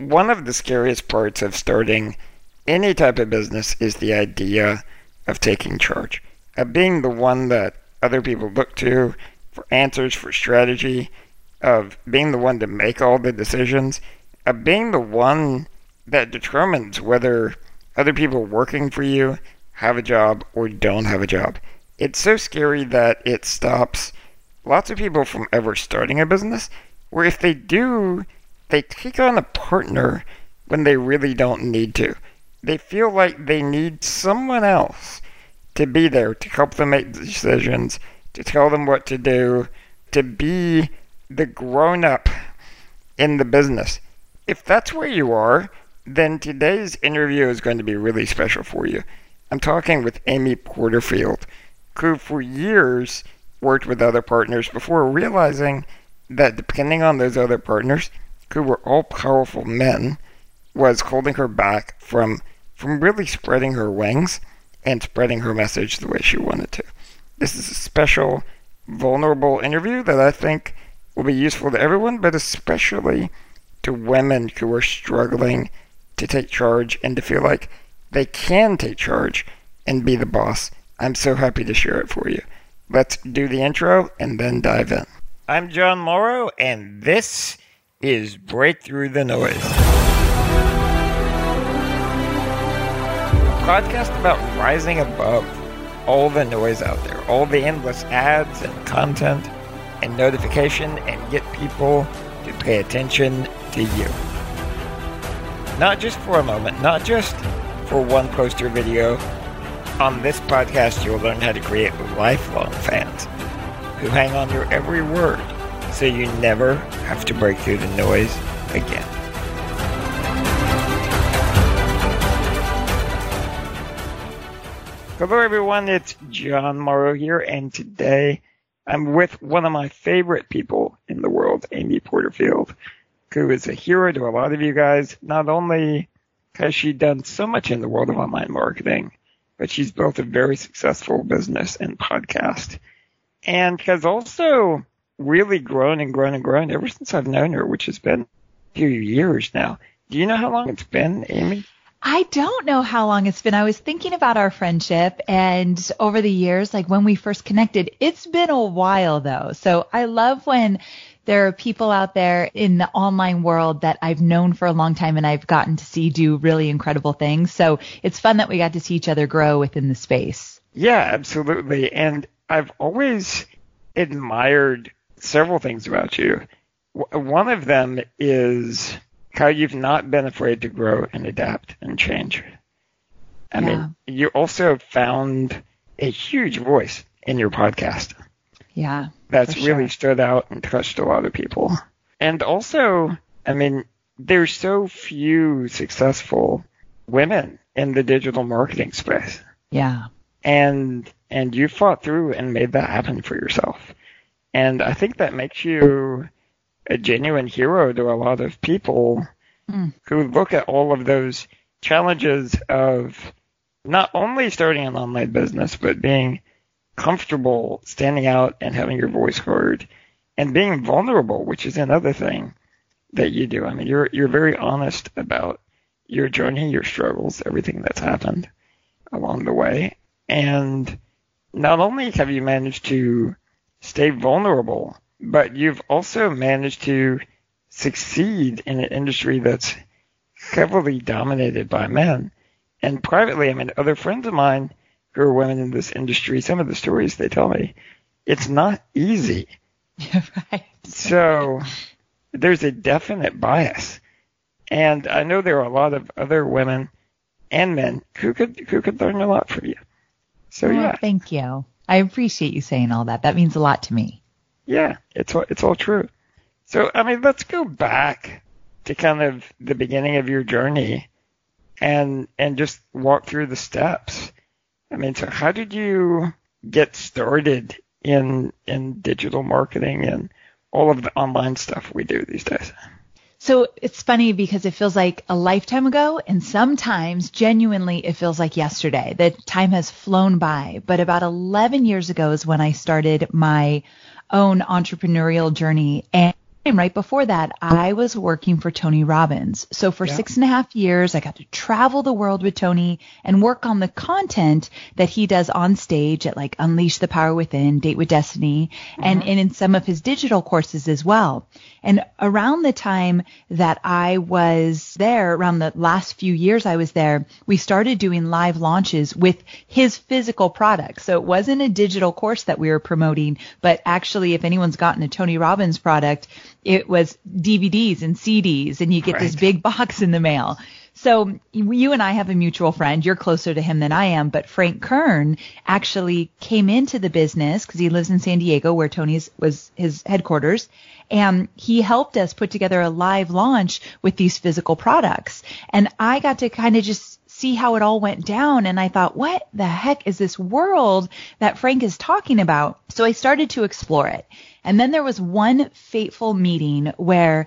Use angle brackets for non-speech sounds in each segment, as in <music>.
one of the scariest parts of starting any type of business is the idea of taking charge, of being the one that other people look to for answers, for strategy, of being the one to make all the decisions, of being the one that determines whether other people working for you have a job or don't have a job. It's so scary that it stops lots of people from ever starting a business, where if they do, they take on a partner when they really don't need to. They feel like they need someone else to be there to help them make decisions, to tell them what to do, to be the grown up in the business. If that's where you are, then today's interview is going to be really special for you. I'm talking with Amy Porterfield, who for years worked with other partners before realizing that depending on those other partners, who were all powerful men, was holding her back from from really spreading her wings and spreading her message the way she wanted to. This is a special, vulnerable interview that I think will be useful to everyone, but especially to women who are struggling to take charge and to feel like they can take charge and be the boss. I'm so happy to share it for you. Let's do the intro and then dive in. I'm Jon Morrow, and this is Break Through the Noise. podcast about rising above all the noise out there, all the endless ads and content and notification, and get people to pay attention to you. Not just for a moment, not just for one poster video. On this podcast, you'll learn how to create lifelong fans who hang on your every word so you never have to break through the noise again. Hello, everyone. It's Jon Morrow here, and today I'm with one of my favorite people in the world, Amy Porterfield, who is a hero to a lot of you guys. Not only has she done so much in the world of online marketing, but she's built a very successful business and podcast, and has also really grown and grown and grown ever since I've known her, which has been a few years now. Do you know how long it's been, Amy? I don't know how long it's been. I was thinking about our friendship and over the years, like when we first connected, it's been a while though. So I love when there are people out there in the online world that I've known for a long time and I've gotten to see do really incredible things. So it's fun that we got to see each other grow within the space. Yeah, absolutely. And I've always admired several things about you. One of them is how you've not been afraid to grow and adapt and change. I yeah. mean, you also found a huge voice in your podcast. Yeah. That's really sure. stood out and touched a lot of people. And also, I mean, there's so few successful women in the digital marketing space. Yeah. And and you fought through and made that happen for yourself. And I think that makes you a genuine hero to a lot of people mm. who look at all of those challenges of not only starting an online business, but being comfortable standing out and having your voice heard and being vulnerable, which is another thing that you do. I mean, you're, you're very honest about your journey, your struggles, everything that's happened along the way. And not only have you managed to stay vulnerable, but you've also managed to succeed in an industry that's heavily dominated by men. And privately, I mean, other friends of mine who are women in this industry, some of the stories they tell me, it's not easy. <laughs> right. So there's a definite bias. And I know there are a lot of other women and men who could who could learn a lot from you. So well, yeah. Thank you. I appreciate you saying all that. That means a lot to me. Yeah, it's all, it's all true. So, I mean, let's go back to kind of the beginning of your journey and, and just walk through the steps. I mean, so how did you get started in, in digital marketing and all of the online stuff we do these days? So it's funny because it feels like a lifetime ago and sometimes genuinely it feels like yesterday. The time has flown by, but about 11 years ago is when I started my own entrepreneurial journey. And right before that, I was working for Tony Robbins. So for yeah. six and a half years, I got to travel the world with Tony and work on the content that he does on stage at like Unleash the Power Within, Date with Destiny, mm-hmm. and, and in some of his digital courses as well. And around the time that I was there, around the last few years I was there, we started doing live launches with his physical products. So it wasn't a digital course that we were promoting, but actually if anyone's gotten a Tony Robbins product, it was DVDs and CDs and you get right. this big box in the mail. So you and I have a mutual friend. You're closer to him than I am, but Frank Kern actually came into the business because he lives in San Diego where Tony's was his headquarters. And he helped us put together a live launch with these physical products. And I got to kind of just see how it all went down. And I thought, what the heck is this world that Frank is talking about? So I started to explore it. And then there was one fateful meeting where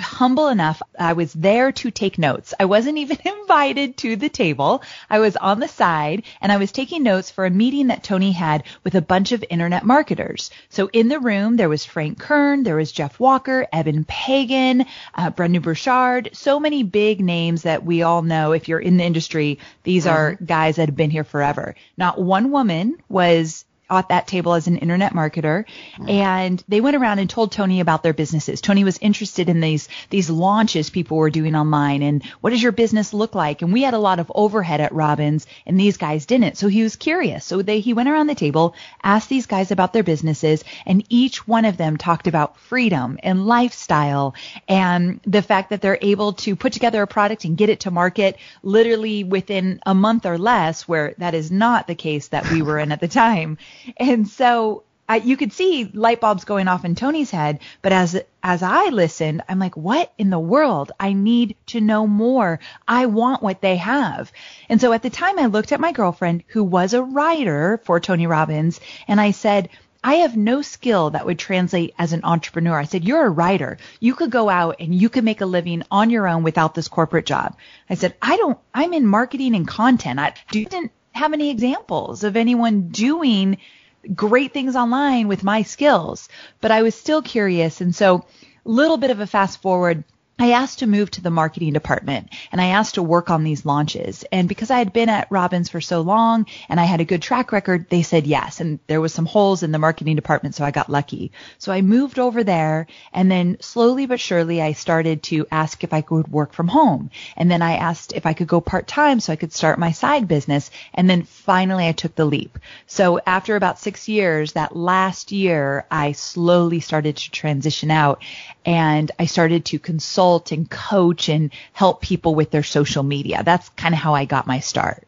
humble enough, I was there to take notes. I wasn't even <laughs> invited to the table. I was on the side and I was taking notes for a meeting that Tony had with a bunch of internet marketers. So in the room, there was Frank Kern, there was Jeff Walker, Eben Pagan, uh, Brendon Burchard, so many big names that we all know if you're in the industry. These mm-hmm. are guys that have been here forever. Not one woman was at that table as an internet marketer mm-hmm. and they went around and told Tony about their businesses. Tony was interested in these these launches people were doing online and what does your business look like? And we had a lot of overhead at Robbins and these guys didn't. So he was curious. So they he went around the table, asked these guys about their businesses and each one of them talked about freedom and lifestyle and the fact that they're able to put together a product and get it to market literally within a month or less where that is not the case that we were in at the time. <laughs> And so I, you could see light bulbs going off in Tony's head, but as as I listened, I'm like, what in the world? I need to know more. I want what they have. And so at the time I looked at my girlfriend who was a writer for Tony Robbins and I said, I have no skill that would translate as an entrepreneur. I said, you're a writer. You could go out and you could make a living on your own without this corporate job. I said, I don't, I'm in marketing and content. I didn't have any examples of anyone doing great things online with my skills, but I was still curious. And so little bit of a fast forward I asked to move to the marketing department and I asked to work on these launches. And because I had been at Robbins for so long and I had a good track record, they said yes. And there was some holes in the marketing department, so I got lucky. So I moved over there and then slowly but surely I started to ask if I could work from home. And then I asked if I could go part time so I could start my side business. And then finally I took the leap. So after about six years, that last year, I slowly started to transition out and I started to consult and coach and help people with their social media. That's kind of how I got my start.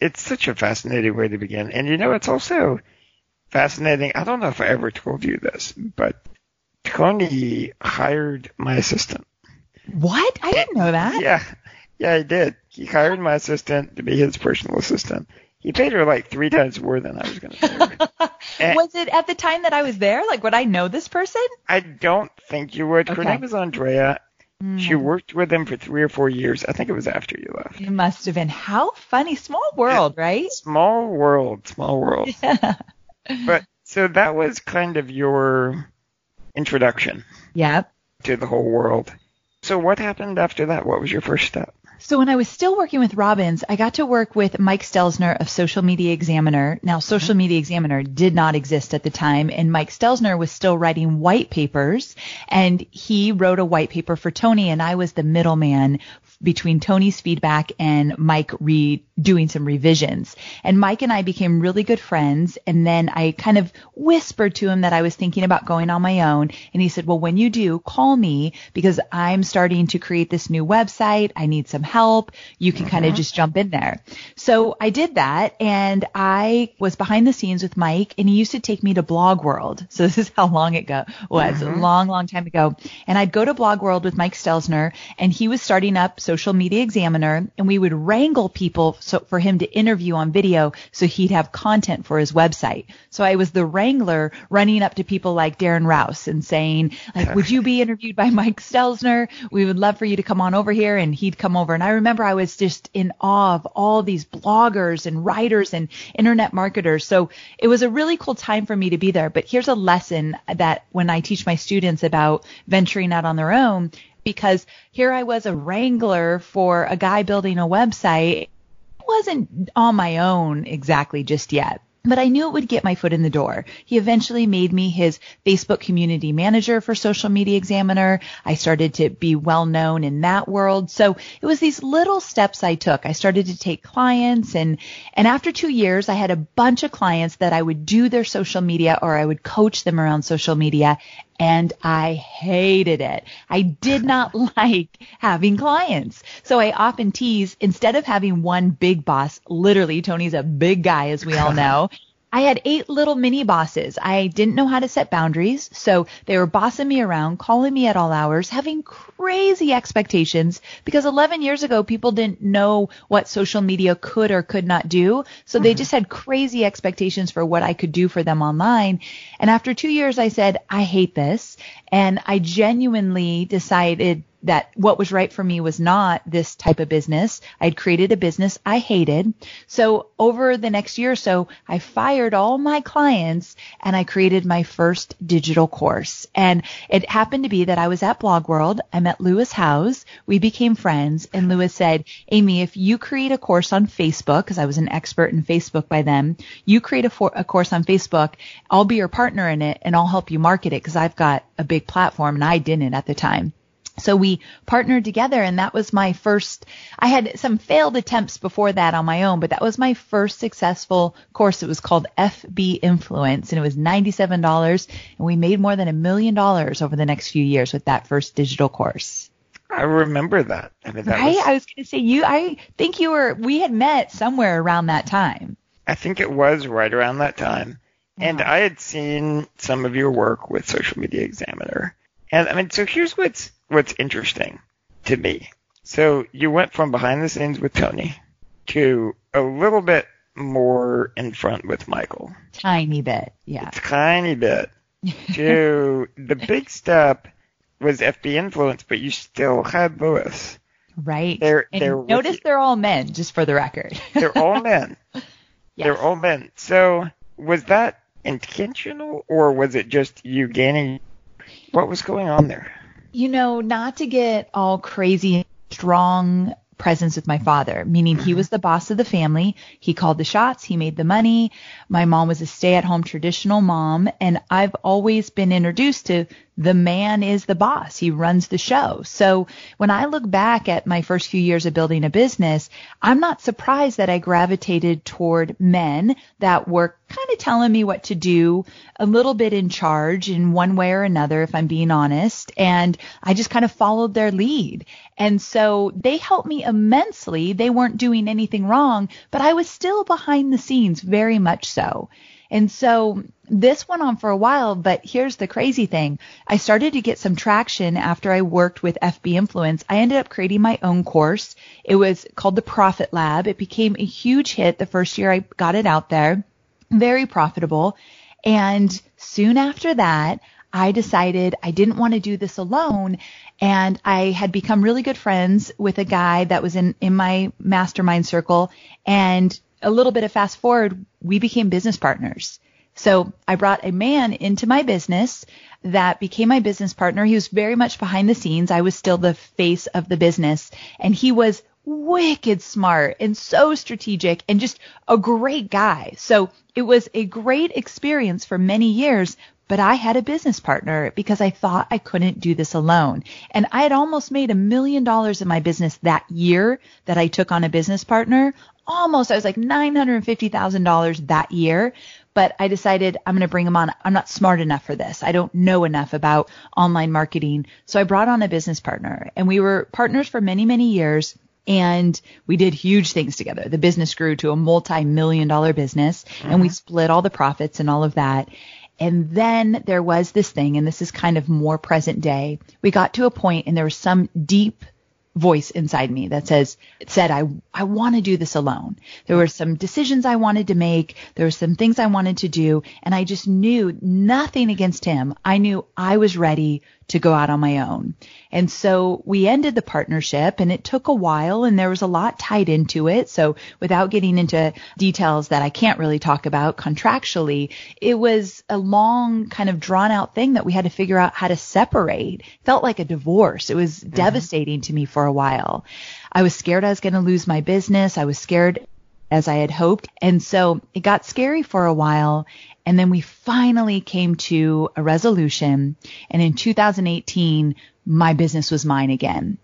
It's such a fascinating way to begin. And you know, it's also fascinating. I don't know if I ever told you this, but Tony hired my assistant. What? I didn't know that. Yeah. Yeah, he did. He hired my assistant to be his personal assistant. He paid her like three times more than I was going to pay her. <laughs> was it at the time that I was there? Like, would I know this person? I don't think you would. Okay. Her name was Andrea. Mm. She worked with him for three or four years. I think it was after you left. It must have been. How funny. Small world, right? Small world. Small world. <laughs> Yeah. but so that was kind of your introduction. Yep. To the whole world. So what happened after that? What was your first step? So when I was still working with Robbins, I got to work with Mike Stelzner of Social Media Examiner. Now, Social mm-hmm. Media Examiner did not exist at the time, and Mike Stelzner was still writing white papers, and he wrote a white paper for Tony, and I was the middleman between Tony's feedback and Mike re doing some revisions. And Mike and I became really good friends. And then I kind of whispered to him that I was thinking about going on my own. And he said, well, when you do, call me because I'm starting to create this new website. I need some help. You can kind of mm-hmm. just jump in there. So I did that and I was behind the scenes with Mike and he used to take me to Blog World. <laughs> So this is how long it go was mm-hmm. a long, long time ago. And I'd go to Blog World with Mike Stelzner and he was starting up Social Media Examiner and we would wrangle people so for him to interview on video so he'd have content for his website. So I was the wrangler running up to people like Darren Rowse and saying, like, would you be interviewed by Mike Stelzner? We would love for you to come on over here. And he'd come over. And I remember I was just in awe of all these bloggers and writers and internet marketers. So it was a really cool time for me to be there. But here's a lesson that when I teach my students about venturing out on their own, because here I was a wrangler for a guy building a website. It wasn't on my own exactly just yet but I knew it would get my foot in the door. He eventually made me his Facebook community manager for Social Media Examiner. I started to be well known in that world. So it was these little steps I took. I started to take clients and, and after two years, I had a bunch of clients that I would do their social media or I would coach them around social media and I hated it. I did not <laughs> like having clients. So I often tease instead of having one big boss, literally Tony's a big guy as we all <laughs> know. I had eight little mini bosses. I didn't know how to set boundaries, so they were bossing me around, calling me at all hours, having crazy expectations because 11 years ago people didn't know what social media could or could not do. So mm-hmm. they just had crazy expectations for what I could do for them online. And after 2 years I said, I hate this, and I genuinely decided that what was right for me was not this type of business. I'd created a business I hated. So over the next year or so, I fired all my clients and I created my first digital course. And it happened to be that I was at Blog World. I met Lewis Howes. We became friends and Lewis said, Amy, if you create a course on Facebook, because I was an expert in Facebook by then, you create a, for- a course on Facebook, I'll be your partner in it and I'll help you market it because I've got a big platform and I didn't at the time. So we partnered together and that was my first, I had some failed attempts before that on my own, but that was my first successful course. It was called FB Influence and it was $97 and we made more than a million dollars over the next few years with that first digital course. I remember that. I mean, that right? was, I was going to say you, I think you were, we had met somewhere around that time. I think it was right around that time. And I had seen some of your work with Social Media Examiner. And I mean, so here's what's what's interesting to me. So you went from behind the scenes with Tony to a little bit more in front with Michael. Tiny bit, yeah. Tiny bit. <laughs> to the big step was FB influence, but you still had Lewis. Right. They're, and they're notice they're all men, just for the record. they're all <laughs> men. yes. They're all men. So was that intentional or was it just you gaining? What was going on there? You know, not to get all crazy strong presence with my father, meaning he mm-hmm. was the boss of the family. He called the shots. He made the money. My mom was a stay at home traditional mom. And I've always been introduced to the man is the boss. He runs the show. So when I look back at my first few years of building a business, I'm not surprised that I gravitated toward men that were kind of telling me what to do, a little bit in charge in one way or another, if I'm being honest. And I just kind of followed their lead. And so they helped me immensely. They weren't doing anything wrong, but I was still behind the scenes very much so. And so this went on for a while, but here's the crazy thing. I started to get some traction after I worked with FB Influence. I ended up creating my own course. It was called the Profit Lab. It became a huge hit the first year I got it out there. Very profitable. And soon after that, I decided I didn't want to do this alone. And I had become really good friends with a guy that was in, in my mastermind circle. And a little bit of fast forward, we became business partners. So I brought a man into my business that became my business partner. He was very much behind the scenes. I was still the face of the business and he was wicked smart and so strategic and just a great guy. So it was a great experience for many years, but I had a business partner because I thought I couldn't do this alone. And I had almost made a million dollars in my business that year that I took on a business partner. Almost, I was like $950,000 that year, but I decided I'm going to bring him on. I'm not smart enough for this. I don't know enough about online marketing. So I brought on a business partner and we were partners for many, many years and we did huge things together. The business grew to a multi-million dollar business mm-hmm. and we split all the profits and all of that. And then there was this thing, and this is kind of more present day. We got to a point and there was some deep voice inside me that says said I I want to do this alone. There were some decisions I wanted to make, there were some things I wanted to do, and I just knew nothing against him. I knew I was ready to go out on my own. And so we ended the partnership and it took a while and there was a lot tied into it. So without getting into details that I can't really talk about contractually, it was a long kind of drawn out thing that we had to figure out how to separate. It felt like a divorce. It was mm-hmm. devastating to me for a while. I was scared I was going to lose my business. I was scared as I had hoped. And so it got scary for a while. And then we finally came to a resolution. And in 2018, my business was mine again.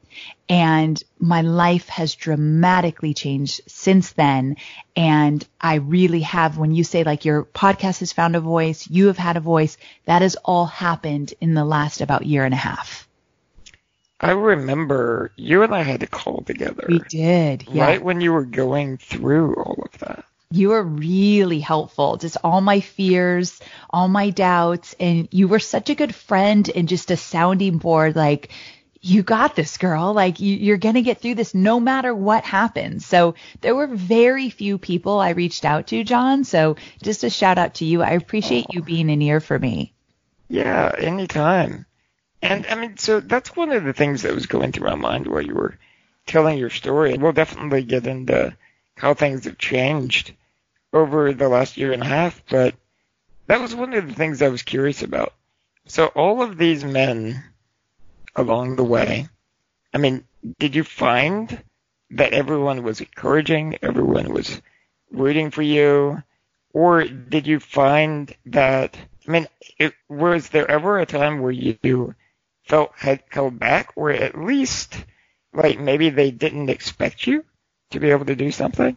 And my life has dramatically changed since then. And I really have, when you say like your podcast has found a voice, you have had a voice, that has all happened in the last about year and a half. I remember you and I had to call together. We did, yeah. Right when you were going through all of that you were really helpful. Just all my fears, all my doubts, and you were such a good friend and just a sounding board. Like, you got this girl. Like you, are going to get through this no matter what happens. So there were very few people I reached out to, Jon. So just a shout out to you. I appreciate you oh. being an ear for me. Yeah, anytime. And I mean, so that's one of the things that was going through my mind while you were telling your story. We'll definitely get into how things have changed over the last year and a half, but that was one of the things I was curious about. So all of these men along the way, I mean, did you find that everyone was encouraging, everyone was rooting for you, or did you find that, I mean, it, was there ever a time where you felt had held back, or at least, like, maybe they didn't expect you to be able to do something?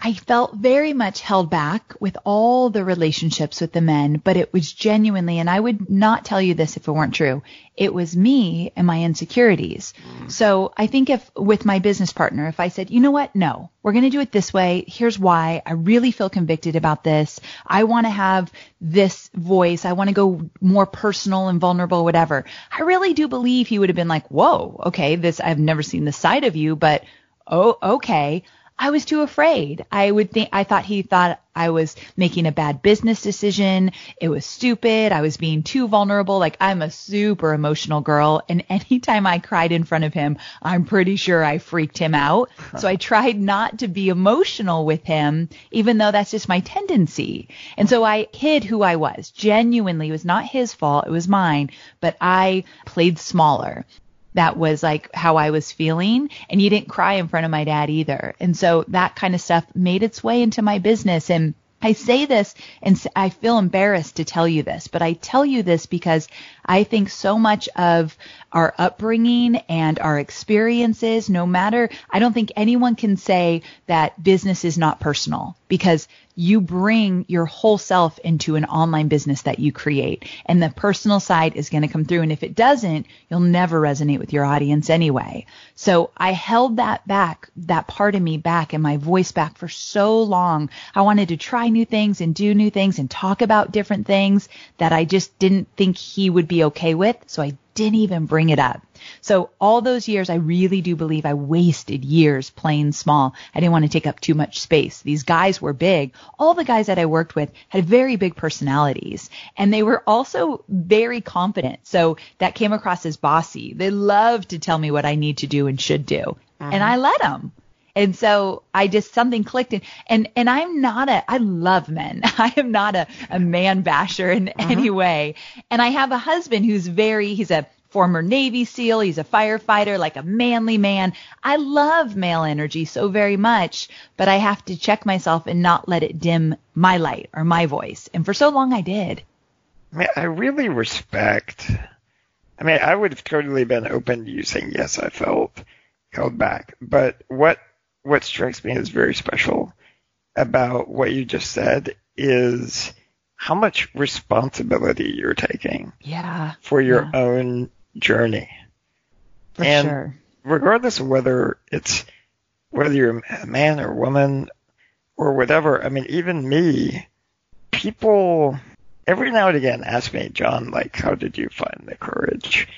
I felt very much held back with all the relationships with the men, but it was genuinely, and I would not tell you this if it weren't true. It was me and my insecurities. Mm. So I think if with my business partner, if I said, you know what? No, we're going to do it this way. Here's why. I really feel convicted about this. I want to have this voice. I want to go more personal and vulnerable, whatever. I really do believe he would have been like, whoa, okay, this, I've never seen this side of you, but oh, okay. I was too afraid. I would think, I thought he thought I was making a bad business decision. It was stupid. I was being too vulnerable. Like I'm a super emotional girl. And <laughs> anytime I cried in front of him, I'm pretty sure I freaked him out. So I tried not to be emotional with him, even though that's just my tendency. And so I hid who I was. Genuinely, it was not his fault. It was mine, but I played smaller that was like how I was feeling. And you didn't cry in front of my dad either. And so that kind of stuff made its way into my business. And I say this and I feel embarrassed to tell you this, but I tell you this because I think so much of our upbringing and our experiences, no matter, I don't think anyone can say that business is not personal because you bring your whole self into an online business that you create and the personal side is going to come through. And if it doesn't, you'll never resonate with your audience anyway. So I held that back, that part of me back and my voice back for so long. I wanted to try new things and do new things and talk about different things that I just didn't think he would be okay with. So I didn't even bring it up. So all those years, I really do believe I wasted years playing small. I didn't want to take up too much space. These guys were big. All the guys that I worked with had very big personalities and they were also very confident. So that came across as bossy. They loved to tell me what I need to do and should do. Mm-hmm. And I let them. And so I just something clicked and and and I'm not a I love men. <laughs> I am not a, a man basher in uh-huh. any way. And I have a husband who's very he's a former Navy SEAL, he's a firefighter, like a manly man. I love male energy so very much, but I have to check myself and not let it dim my light or my voice. And for so long I did. I mean, I really respect I mean, I would have totally been open to you saying yes, I felt held back. But what what strikes me as very special about what you just said is how much responsibility you're taking yeah, for your yeah. own journey. For and sure. regardless of whether it's whether you're a man or woman or whatever, I mean, even me, people every now and again ask me, Jon, like, how did you find the courage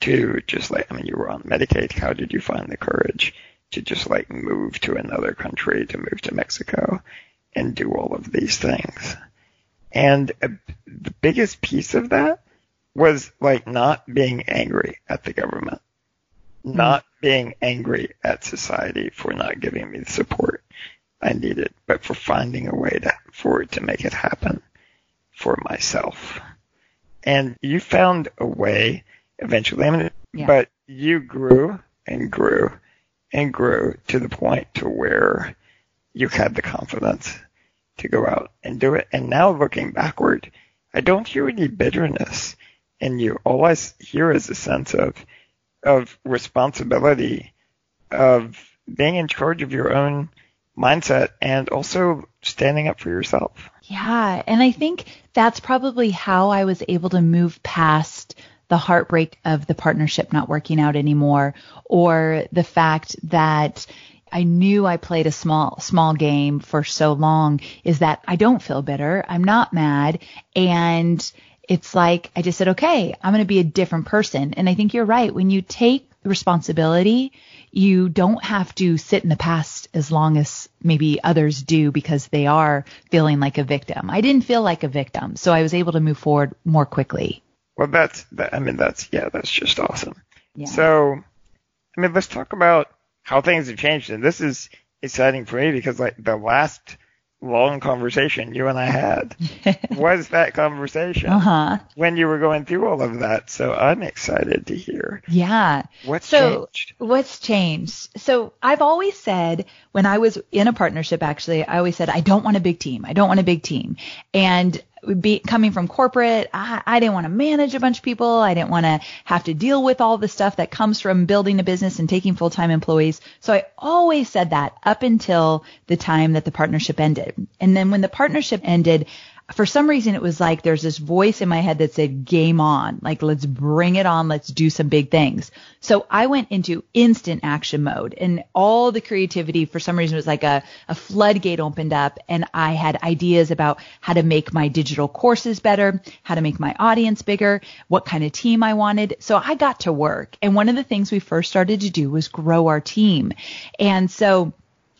to just like, I mean, you were on Medicaid. How did you find the courage to just like move to another country, to move to Mexico and do all of these things? And uh, the biggest piece of that was like not being angry at the government, mm. not being angry at society for not giving me the support I needed, but for finding a way to, for it to make it happen for myself. And you found a way eventually, I mean, yeah. but you grew and grew and grew to the point to where you had the confidence to go out and do it. And now looking backward, I don't hear any bitterness in you. All I hear is a sense of, of responsibility, of being in charge of your own mindset and also standing up for yourself. Yeah. And I think that's probably how I was able to move past the heartbreak of the partnership not working out anymore or the fact that I knew I played a small small game for so long is that I don't feel bitter. I'm not mad and it's like I just said okay, I'm going to be a different person. And I think you're right. When you take responsibility, you don't have to sit in the past as long as maybe others do because they are feeling like a victim. I didn't feel like a victim, so I was able to move forward more quickly. Well, that's, that, I mean, that's, yeah, that's just awesome. Yeah. So, I mean, let's talk about how things have changed. And this is exciting for me because like the last long conversation you and I had <laughs> was that conversation uh-huh. when you were going through all of that. So I'm excited to hear. Yeah. What's so, changed? What's changed? So I've always said when I was in a partnership, actually, I always said, I don't want a big team. I don't want a big team. And be coming from corporate, I, I didn't want to manage a bunch of people. I didn't want to have to deal with all the stuff that comes from building a business and taking full-time employees. So I always said that up until the time that the partnership ended. And then when the partnership ended, for some reason it was like there's this voice in my head that said game on. Like let's bring it on. Let's do some big things. So i went into instant action mode and all the creativity for some reason was like a, a floodgate opened up and i had ideas about how to make my digital courses better how to make my audience bigger what kind of team i wanted. So i got to work and one of the things we first started to do was grow our team. And so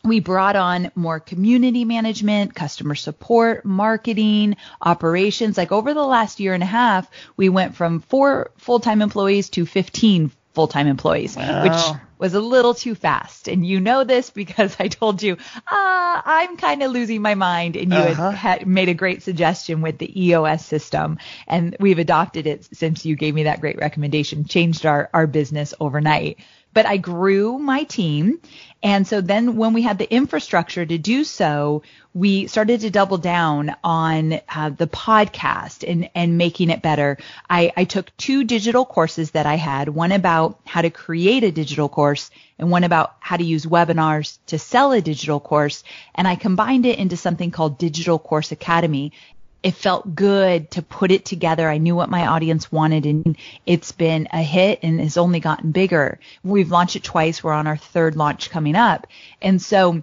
we brought on more community management, customer support, marketing, operations. Like over the last year and a half, we went from four full-time employees to 15 full-time employees, wow. which was a little too fast. And you know this because I told you, ah, I'm kind of losing my mind. And you uh-huh. had, had, made a great suggestion with the EOS system. And we've adopted it since you gave me that great recommendation, changed our, our business overnight but I grew my team. And so then when we had the infrastructure to do so, we started to double down on uh, the podcast and, and making it better. I, I took two digital courses that I had, one about how to create a digital course and one about how to use webinars to sell a digital course. And I combined it into something called Digital Course Academy it felt good to put it together. I knew what my audience wanted and it's been a hit and has only gotten bigger. We've launched it twice. We're on our third launch coming up. And so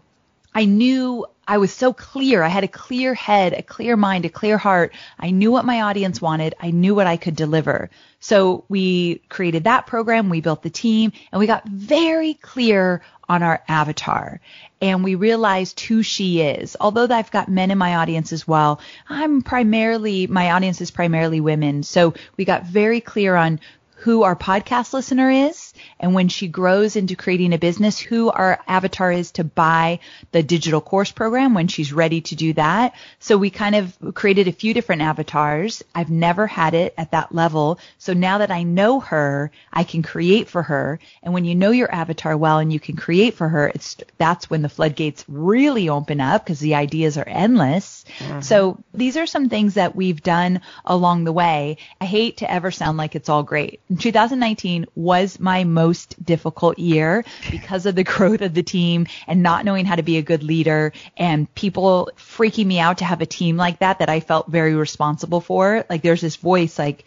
I knew I was so clear. I had a clear head, a clear mind, a clear heart. I knew what my audience wanted. I knew what I could deliver. So we created that program. We built the team and we got very clear on our avatar and we realized who she is. Although I've got men in my audience as well, I'm primarily, my audience is primarily women. So we got very clear on who our podcast listener is and when she grows into creating a business, who our avatar is to buy the digital course program when she's ready to do that. So we kind of created a few different avatars. I've never had it at that level. So now that I know her, I can create for her. And when you know your avatar well and you can create for her, it's, that's when the floodgates really open up because the ideas are endless. Mm-hmm. So these are some things that we've done along the way. I hate to ever sound like it's all great. 2019 was my most difficult year because of the growth of the team and not knowing how to be a good leader and people freaking me out to have a team like that that I felt very responsible for. Like there's this voice like,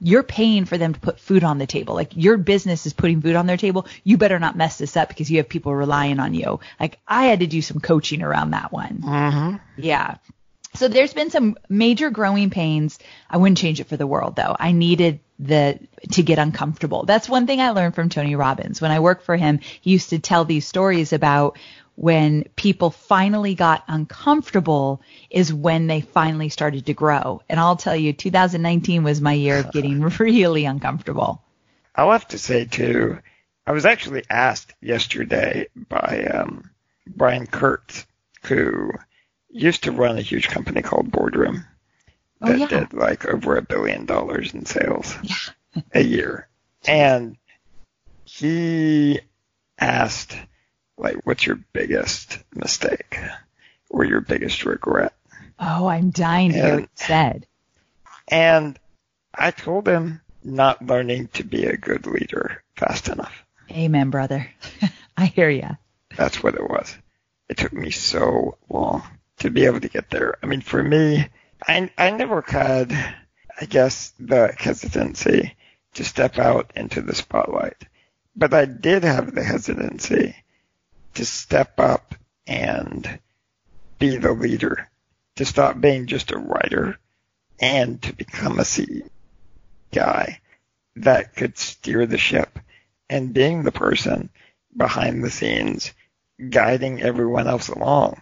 you're paying for them to put food on the table. Like your business is putting food on their table. You better not mess this up because you have people relying on you. Like I had to do some coaching around that one. Uh-huh. Yeah. So there's been some major growing pains. I wouldn't change it for the world though. I needed the to get uncomfortable. That's one thing I learned from Tony Robbins. When I worked for him, he used to tell these stories about when people finally got uncomfortable is when they finally started to grow. And I'll tell you, 2019 was my year of getting <sighs> really uncomfortable. I'll have to say too, I was actually asked yesterday by um, Brian Kurtz, who used to run a huge company called Boardroom Oh, that yeah. did like over a billion dollars in sales Yeah. a year. And he asked, like, what's your biggest mistake or your biggest regret? Oh, I'm dying to hear what you said. And I told him not learning to be a good leader fast enough. Amen, brother. <laughs> I hear ya. That's what it was. It took me so long to be able to get there. I mean, for me, I, I never had, I guess, the hesitancy to step out into the spotlight. But I did have the hesitancy to step up and be the leader, to stop being just a writer and to become a CEO guy that could steer the ship and being the person behind the scenes guiding everyone else along.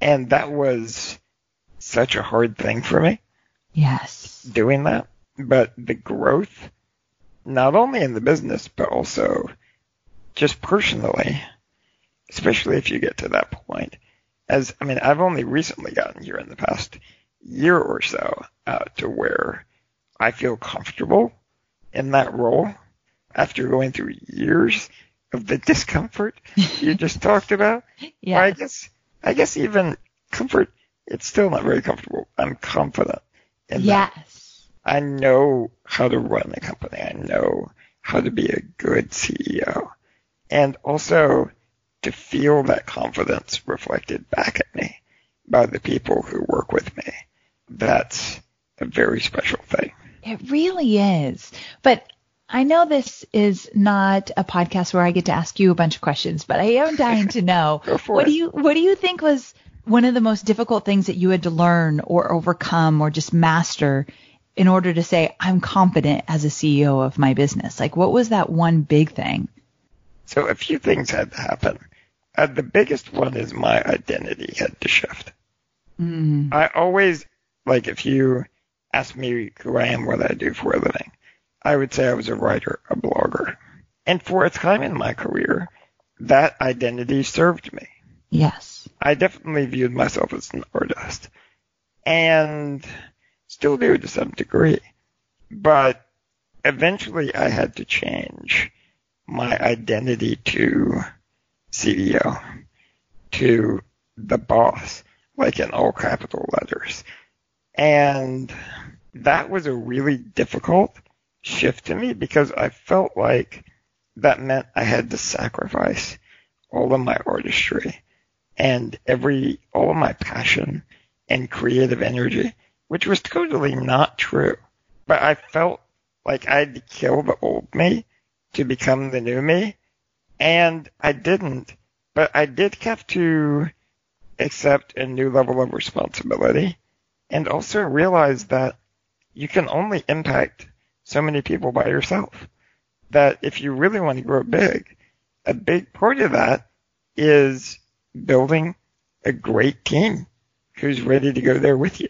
And that was such a hard thing for me Yes. doing that. But the growth, not only in the business, but also just personally, especially if you get to that point, as I mean, I've only recently gotten here in the past year or so uh, to where I feel comfortable in that role after going through years of the discomfort <laughs> you just talked about. Yeah. I guess, I guess even comfort, it's still not very comfortable. I'm confident in that. Yes. I know how to run a company. I know how to be a good CEO. And also to feel that confidence reflected back at me by the people who work with me. That's a very special thing. It really is. But I know this is not a podcast where I get to ask you a bunch of questions, but I am dying to know <laughs> what it. do you what do you think was one of the most difficult things that you had to learn or overcome or just master in order to say I'm confident as a CEO of my business? Like what was that one big thing? So a few things had to happen. Uh, the biggest one is my identity had to shift. Mm, I always, like, if you ask me who I am, what I do for a living, I would say I was a writer, a blogger. And for a time in my career, that identity served me. yes. I definitely viewed myself as an artist. And still do to some degree. But eventually I had to change my identity to CEO, to the boss, like in all capital letters. And that was a really difficult shift to me because I felt like that meant I had to sacrifice all of my artistry and every all of my passion and creative energy, which was totally not true. But I felt like I had to kill the old me to become the new me, and I didn't. But I did have to accept a new level of responsibility and also realize that you can only impact so many people by yourself. That if you really want to grow big, a big part of that is building a great team who's ready to go there with you.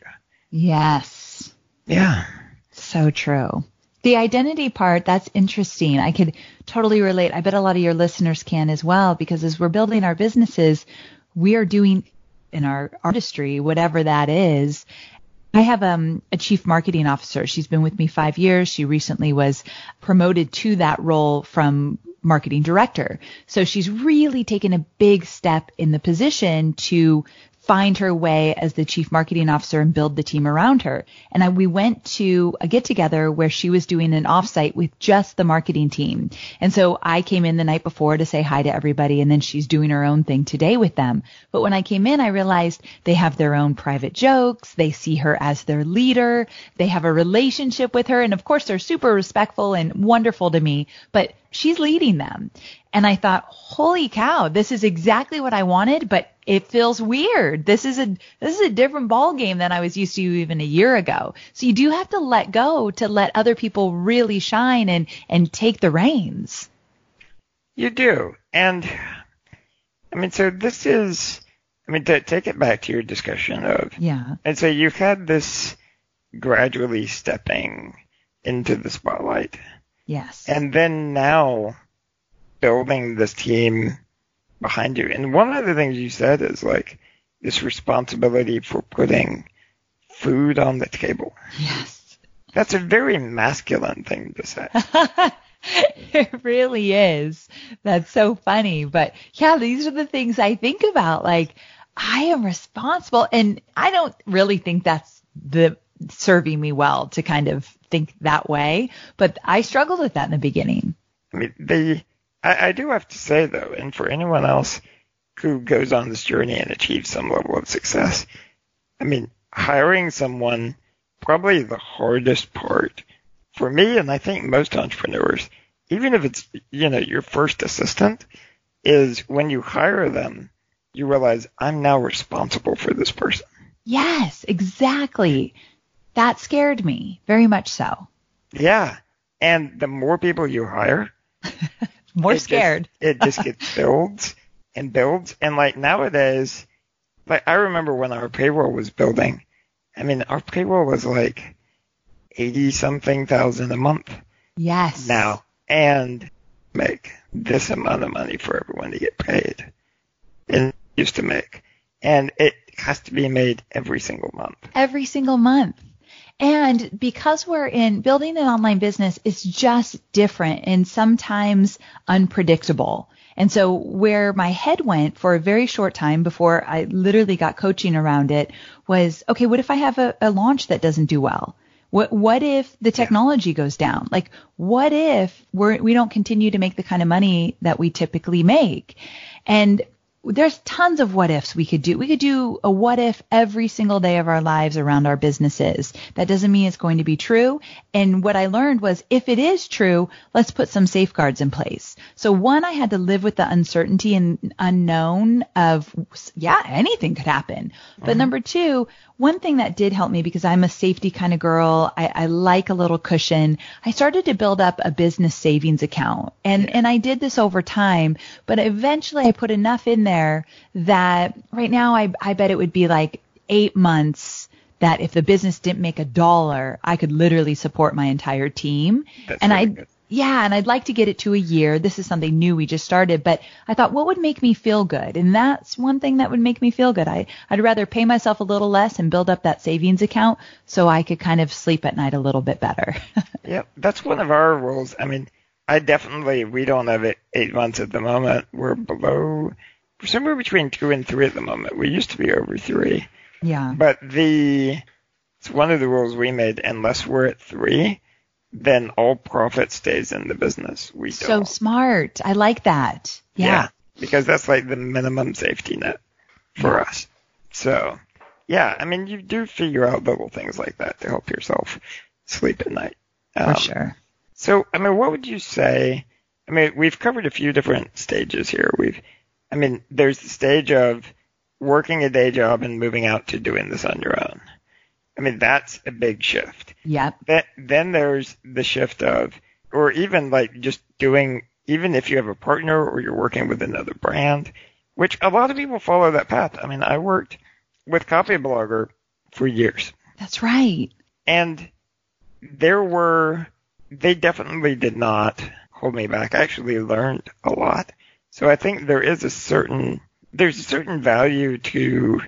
Yes. Yeah. So true. The identity part, that's interesting. I could totally relate. I bet a lot of your listeners can as well, because as we're building our businesses, we are doing in our artistry, whatever that is. I have um, a chief marketing officer. She's been with me five years. She recently was promoted to that role from marketing director. So she's really taken a big step in the position to find her way as the chief marketing officer and build the team around her. And I, we went to a get together where she was doing an offsite with just the marketing team. And so I came in the night before to say hi to everybody and then she's doing her own thing today with them. But when I came in, I realized they have their own private jokes. They see her as their leader. They have a relationship with her. And of course, they're super respectful and wonderful to me, but she's leading them. And I thought, holy cow, this is exactly what I wanted, but it feels weird. This is a this is a different ball game than I was used to even a year ago. So you do have to let go to let other people really shine and and take the reins. You do. And I mean so this is I mean to take it back to your discussion of Yeah. and so you've had this gradually stepping into the spotlight. Yes. And then now building this team behind you. And one of the things you said is like this responsibility for putting food on the table. yes. That's a very masculine thing to say. <laughs> it really is. That's so funny. But yeah, these are the things I think about. Like, I am responsible. And I don't really think that's the serving me well to kind of think that way. But I struggled with that in the beginning. I mean, the I, I do have to say though, and for anyone else who goes on this journey and achieves some level of success, I mean, hiring someone probably the hardest part for me, and I think most entrepreneurs, even if it's you know your first assistant, is when you hire them, you realize I'm now responsible for this person. Yes, exactly. That scared me very much so. Yeah, and the more people you hire, <laughs> More it just- scared. it just gets <laughs> builds and builds. And like nowadays, like I remember when our payroll was building. I mean, our payroll was like eighty something thousand a month yes. now, and make this amount of money for everyone to get paid. And it used to make, and it has to be made every single month. every single month. And because we're in building an online business, it's just different and sometimes unpredictable. And so where my head went for a very short time before I literally got coaching around it was, okay, what if I have a, a launch that doesn't do well? What, what if the technology goes down? Like, what if we're, we don't continue to make the kind of money that we typically make? And there's tons of what ifs we could do. We could do a what if every single day of our lives around our businesses. That doesn't mean it's going to be true. And what I learned was if it is true, let's put some safeguards in place. So one, I had to live with the uncertainty and unknown of, yeah, anything could happen. But mm-hmm. number two, one thing that did help me because I'm a safety kind of girl, I, I like a little cushion. I started to build up a business savings account, and and I did this over time. But eventually, I put enough in there that right now, I I bet it would be like eight months that if the business didn't make a dollar, I could literally support my entire team. That's and really I good. yeah, and I'd like to get it to a year. This is something new we just started, but I thought what would make me feel good? And that's one thing that would make me feel good. I I'd rather pay myself a little less and build up that savings account so I could kind of sleep at night a little bit better. <laughs> Yep, that's one of our rules. I mean, I definitely we don't have it eight months at the moment. We're below, we're somewhere between two and three at the moment. We used to be over three, yeah. but the it's one of the rules we made. Unless we're at three, then all profit stays in the business. We So don't. smart. I like that. Yeah. because that's like the minimum safety net for us. So, yeah, I mean, you do figure out little things like that to help yourself sleep at night. For Um, sure. so, I mean, what would you say? I mean, we've covered a few different stages here. We've, I mean, there's the stage of working a day job and moving out to doing this on your own. I mean, that's a big shift. Yep. Then, then there's the shift of, or even like just doing, even if you have a partner or you're working with another brand, which a lot of people follow that path. I mean, I worked with Copyblogger for years That's right. and there were they definitely did not hold me back. I actually learned a lot. So I think there is a certain there's a certain value to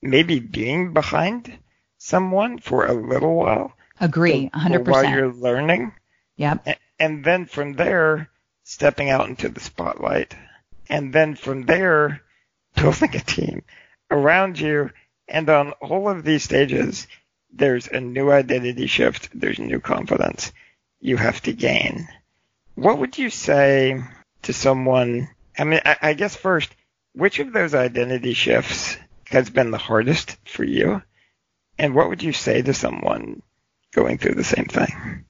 maybe being behind someone for a little while. Agree. or 100%. While you're learning. Yep. And then from there, stepping out into the spotlight. And then from there, building a team around you. And on all of these stages, there's a new identity shift. There's new confidence you have to gain. What would you say to someone? I mean, I, I guess first, which of those identity shifts has been the hardest for you? And what would you say to someone going through the same thing?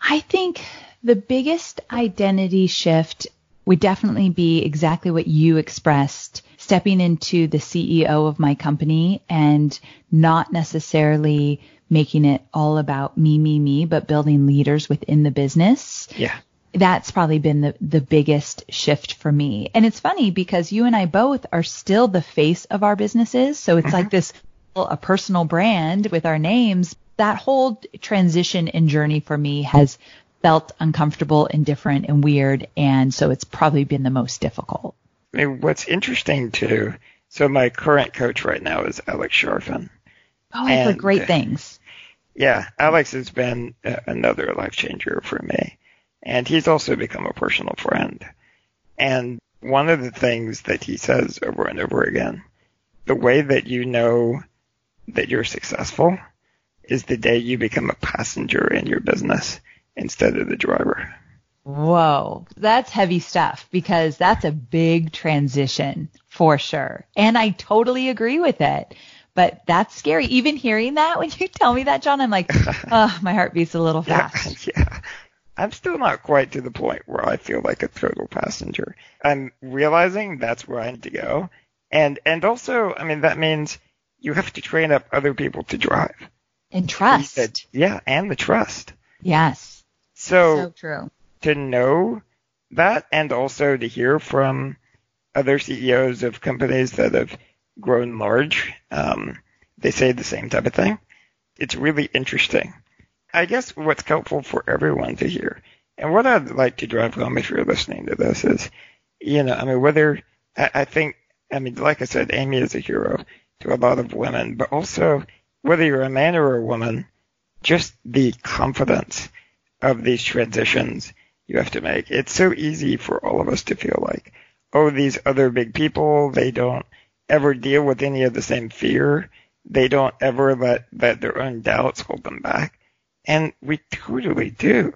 I think the biggest identity shift would definitely be exactly what you expressed stepping into the CEO of my company and not necessarily making it all about me, me, me, but building leaders within the business. Yeah. That's probably been the, the biggest shift for me. And it's funny because you and I both are still the face of our businesses. So it's mm-hmm. like this, a personal brand with our names. That whole transition and journey for me has felt uncomfortable and different and weird. And so it's probably been the most difficult. I mean, what's interesting too, so my current coach right now is Alex Charfen. Oh, I've heard great things. Yeah, Alex has been another life changer for me. And he's also become a personal friend. And one of the things that he says over and over again, the way that you know that you're successful is the day you become a passenger in your business instead of the driver. Whoa, that's heavy stuff because that's a big transition for sure. And I totally agree with it. But that's scary. Even hearing that when you tell me that, Jon, I'm like, <laughs> oh, my heart beats a little fast. <laughs> Yeah, yeah. I'm still not quite to the point where I feel like a total passenger. I'm realizing that's where I need to go. And and also, I mean, that means you have to train up other people to drive. And trust. Yeah, and the trust. Yes. So, so true to know that and also to hear from other CEOs of companies that have grown large. Um, they say the same type of thing. It's really interesting. I guess what's helpful for everyone to hear, and what I'd like to drive home if you're listening to this is, you know, I mean, whether I, I think, I mean, like I said, Amy is a hero to a lot of women, but also whether you're a man or a woman, just the confidence of these transitions you have to make. It's so easy for all of us to feel like, oh, these other big people, they don't ever deal with any of the same fear. They don't ever let, let their own doubts hold them back. And we totally do.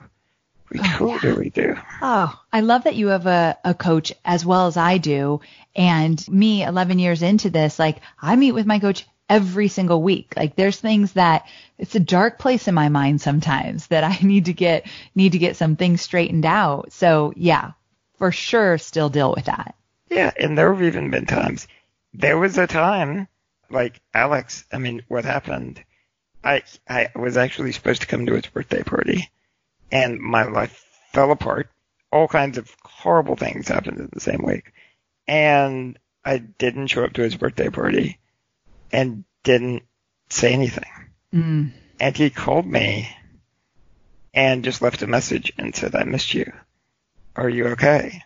We oh, totally yeah. do. Oh, I love that you have a, a coach as well as I do. And me, 11 years into this, like I meet with my coach every single week. Like there's things that it's a dark place in my mind sometimes <laughs> that I need to get need to get some things straightened out. So yeah, for sure still deal with that. Yeah, and there have even been times there was a time like Alex, I mean, what happened? I I was actually supposed to come to his birthday party and my life fell apart. All kinds of horrible things happened in the same week. And I didn't show up to his birthday party and didn't say anything. Mm. And he called me and just left a message and said, I missed you. Are you okay?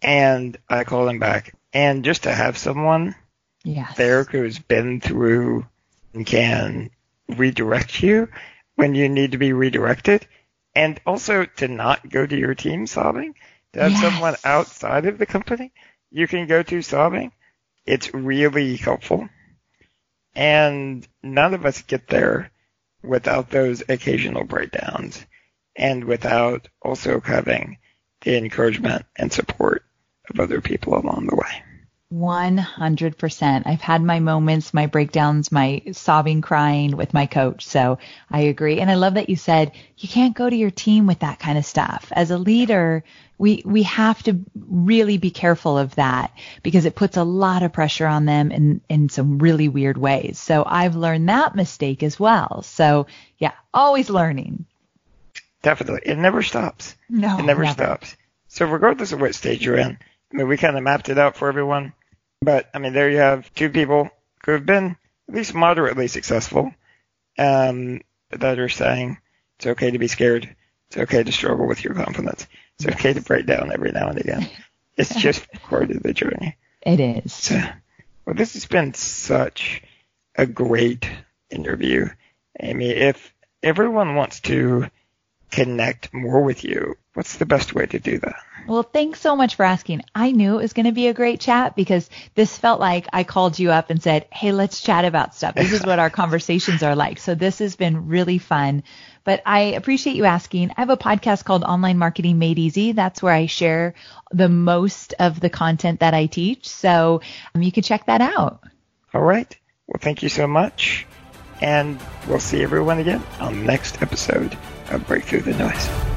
And I called him back. And just to have someone yes. there who's been through and can redirect you when you need to be redirected. And also to not go to your team sobbing, to have yes. someone outside of the company you can go to sobbing. It's really helpful. And none of us get there without those occasional breakdowns and without also having the encouragement and support of other people along the way. 100%. I've had my moments, my breakdowns, my sobbing, crying with my coach. So I agree. And I love that you said you can't go to your team with that kind of stuff. As a leader, we, we have to really be careful of that because it puts a lot of pressure on them in, in some really weird ways. So I've learned that mistake as well. So yeah, always learning. Definitely. It never stops. No, it never, never. stops. So regardless of what stage you're in, I mean, we kind of mapped it out for everyone. But I mean, there you have two people who have been at least moderately successful um, that are saying it's okay to be scared. It's okay to struggle with your confidence. It's okay to break down every now and again. <laughs> It's just part of the journey. It is. So, well, this has been such a great interview, Amy. If everyone wants to connect more with you, what's the best way to do that? Well, thanks so much for asking. I knew it was going to be a great chat because this felt like I called you up and said, Hey, let's chat about stuff. This is what our <laughs> conversations are like. So this has been really fun. But I appreciate you asking. I have a podcast called Online Marketing Made Easy. That's where I share the most of the content that I teach. So um, you can check that out. All right. Well, thank you so much. And we'll see everyone again on the next episode of Breakthrough the Noise.